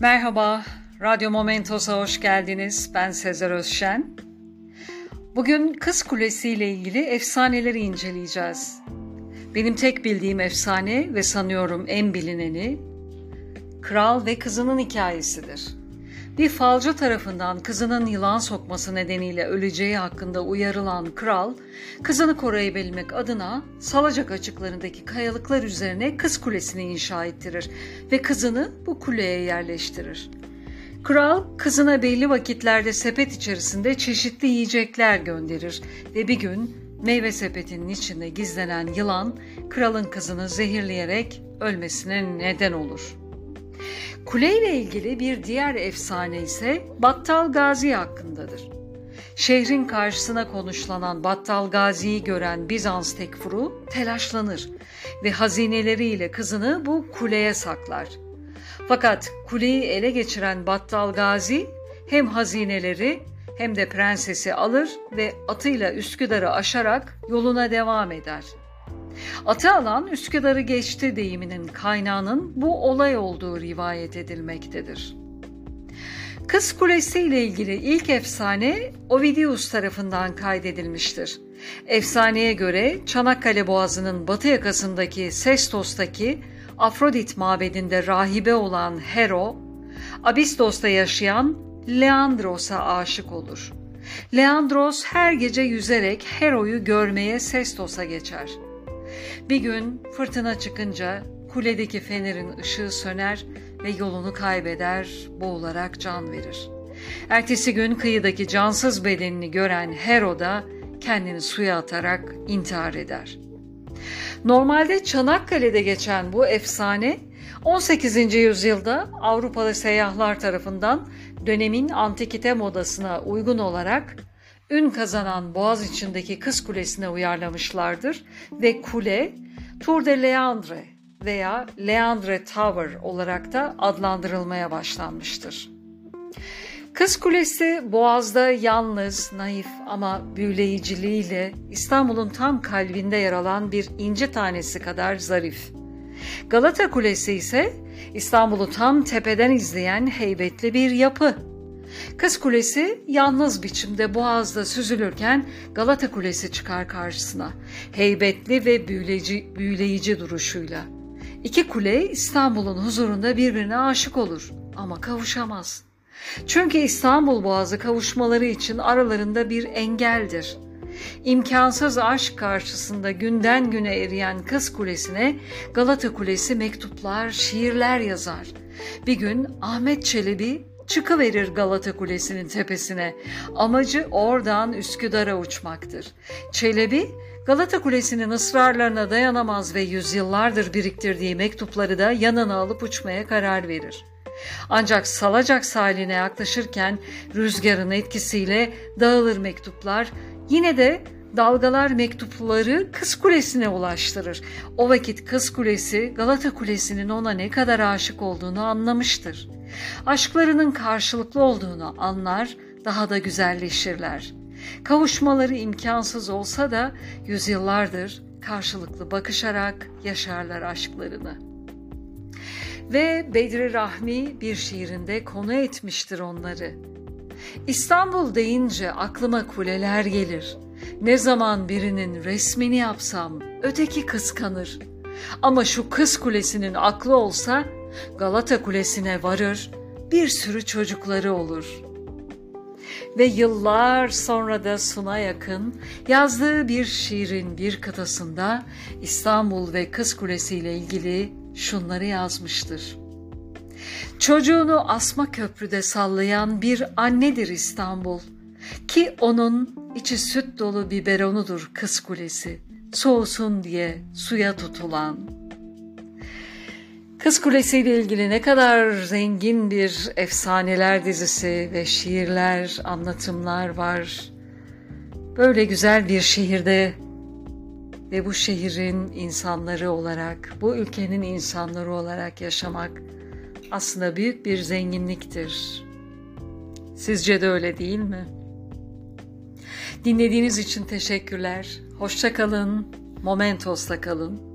Merhaba, Radyo Momentos'a hoş geldiniz. Ben Sezer Özşen. Bugün Kız Kulesi ile ilgili efsaneleri inceleyeceğiz. Benim tek bildiğim efsane ve sanıyorum en bilineni Kral ve Kızının hikayesidir. Bir falcı tarafından kızının yılan sokması nedeniyle öleceği hakkında uyarılan kral, kızını koruyabilmek adına Salacak açıklarındaki kayalıklar üzerine kız kulesini inşa ettirir ve kızını bu kuleye yerleştirir. Kral kızına belli vakitlerde sepet içerisinde çeşitli yiyecekler gönderir ve bir gün meyve sepetinin içinde gizlenen yılan kralın kızını zehirleyerek ölmesine neden olur.'' Kule ile ilgili bir diğer efsane ise Battal Gazi hakkındadır. Şehrin karşısına konuşlanan Battal Gazi'yi gören Bizans tekfuru telaşlanır ve hazineleriyle kızını bu kuleye saklar. Fakat kuleyi ele geçiren Battal Gazi hem hazineleri hem de prensesi alır ve atıyla Üsküdar'ı aşarak yoluna devam eder.'' Atı alan Üsküdar'ı geçti deyiminin kaynağının bu olay olduğu rivayet edilmektedir. Kız Kulesi ile ilgili ilk efsane Ovidius tarafından kaydedilmiştir. Efsaneye göre Çanakkale Boğazı'nın batı yakasındaki Sestos'taki Afrodit mabedinde rahibe olan Hero, Abistos'ta yaşayan Leandros'a aşık olur. Leandros her gece yüzerek Hero'yu görmeye Sestos'a geçer. Bir gün fırtına çıkınca kuledeki fenerin ışığı söner ve yolunu kaybeder, boğularak can verir. Ertesi gün kıyıdaki cansız bedenini gören Hero da kendini suya atarak intihar eder. Normalde Çanakkale'de geçen bu efsane 18. yüzyılda Avrupalı seyyahlar tarafından dönemin antikite modasına uygun olarak ün kazanan boğaz içindeki Kız Kulesi'ne uyarlamışlardır ve kule Tour de Leandre veya Leandre Tower olarak da adlandırılmaya başlanmıştır. Kız Kulesi Boğaz'da yalnız, naif ama büyüleyiciliğiyle İstanbul'un tam kalbinde yer alan bir inci tanesi kadar zarif. Galata Kulesi ise İstanbul'u tam tepeden izleyen heybetli bir yapı. Kız Kulesi yalnız biçimde boğazda süzülürken Galata Kulesi çıkar karşısına. Heybetli ve büyüleyici, büyüleyici duruşuyla. İki kule İstanbul'un huzurunda birbirine aşık olur ama kavuşamaz. Çünkü İstanbul Boğazı kavuşmaları için aralarında bir engeldir. İmkansız aşk karşısında günden güne eriyen Kız Kulesi'ne Galata Kulesi mektuplar, şiirler yazar. Bir gün Ahmet Çelebi çıkıverir Galata Kulesi'nin tepesine. Amacı oradan Üsküdar'a uçmaktır. Çelebi Galata Kulesi'nin ısrarlarına dayanamaz ve yüzyıllardır biriktirdiği mektupları da yanına alıp uçmaya karar verir. Ancak Salacak sahiline yaklaşırken rüzgarın etkisiyle dağılır mektuplar. Yine de dalgalar mektupları Kız Kulesi'ne ulaştırır. O vakit Kız Kulesi Galata Kulesi'nin ona ne kadar aşık olduğunu anlamıştır. Aşklarının karşılıklı olduğunu anlar, daha da güzelleşirler. Kavuşmaları imkansız olsa da yüzyıllardır karşılıklı bakışarak yaşarlar aşklarını. Ve Bedri Rahmi bir şiirinde konu etmiştir onları. İstanbul deyince aklıma kuleler gelir. Ne zaman birinin resmini yapsam öteki kıskanır. Ama şu kız kulesinin aklı olsa Galata Kulesi'ne varır, bir sürü çocukları olur. Ve yıllar sonra da Suna yakın yazdığı bir şiirin bir kıtasında İstanbul ve Kız Kulesi ile ilgili şunları yazmıştır. Çocuğunu asma köprüde sallayan bir annedir İstanbul ki onun içi süt dolu biberonudur Kız Kulesi soğusun diye suya tutulan.'' Kız Kulesi ile ilgili ne kadar zengin bir efsaneler dizisi ve şiirler, anlatımlar var. Böyle güzel bir şehirde ve bu şehrin insanları olarak, bu ülkenin insanları olarak yaşamak aslında büyük bir zenginliktir. Sizce de öyle değil mi? Dinlediğiniz için teşekkürler. Hoşça kalın. Momentos'la kalın.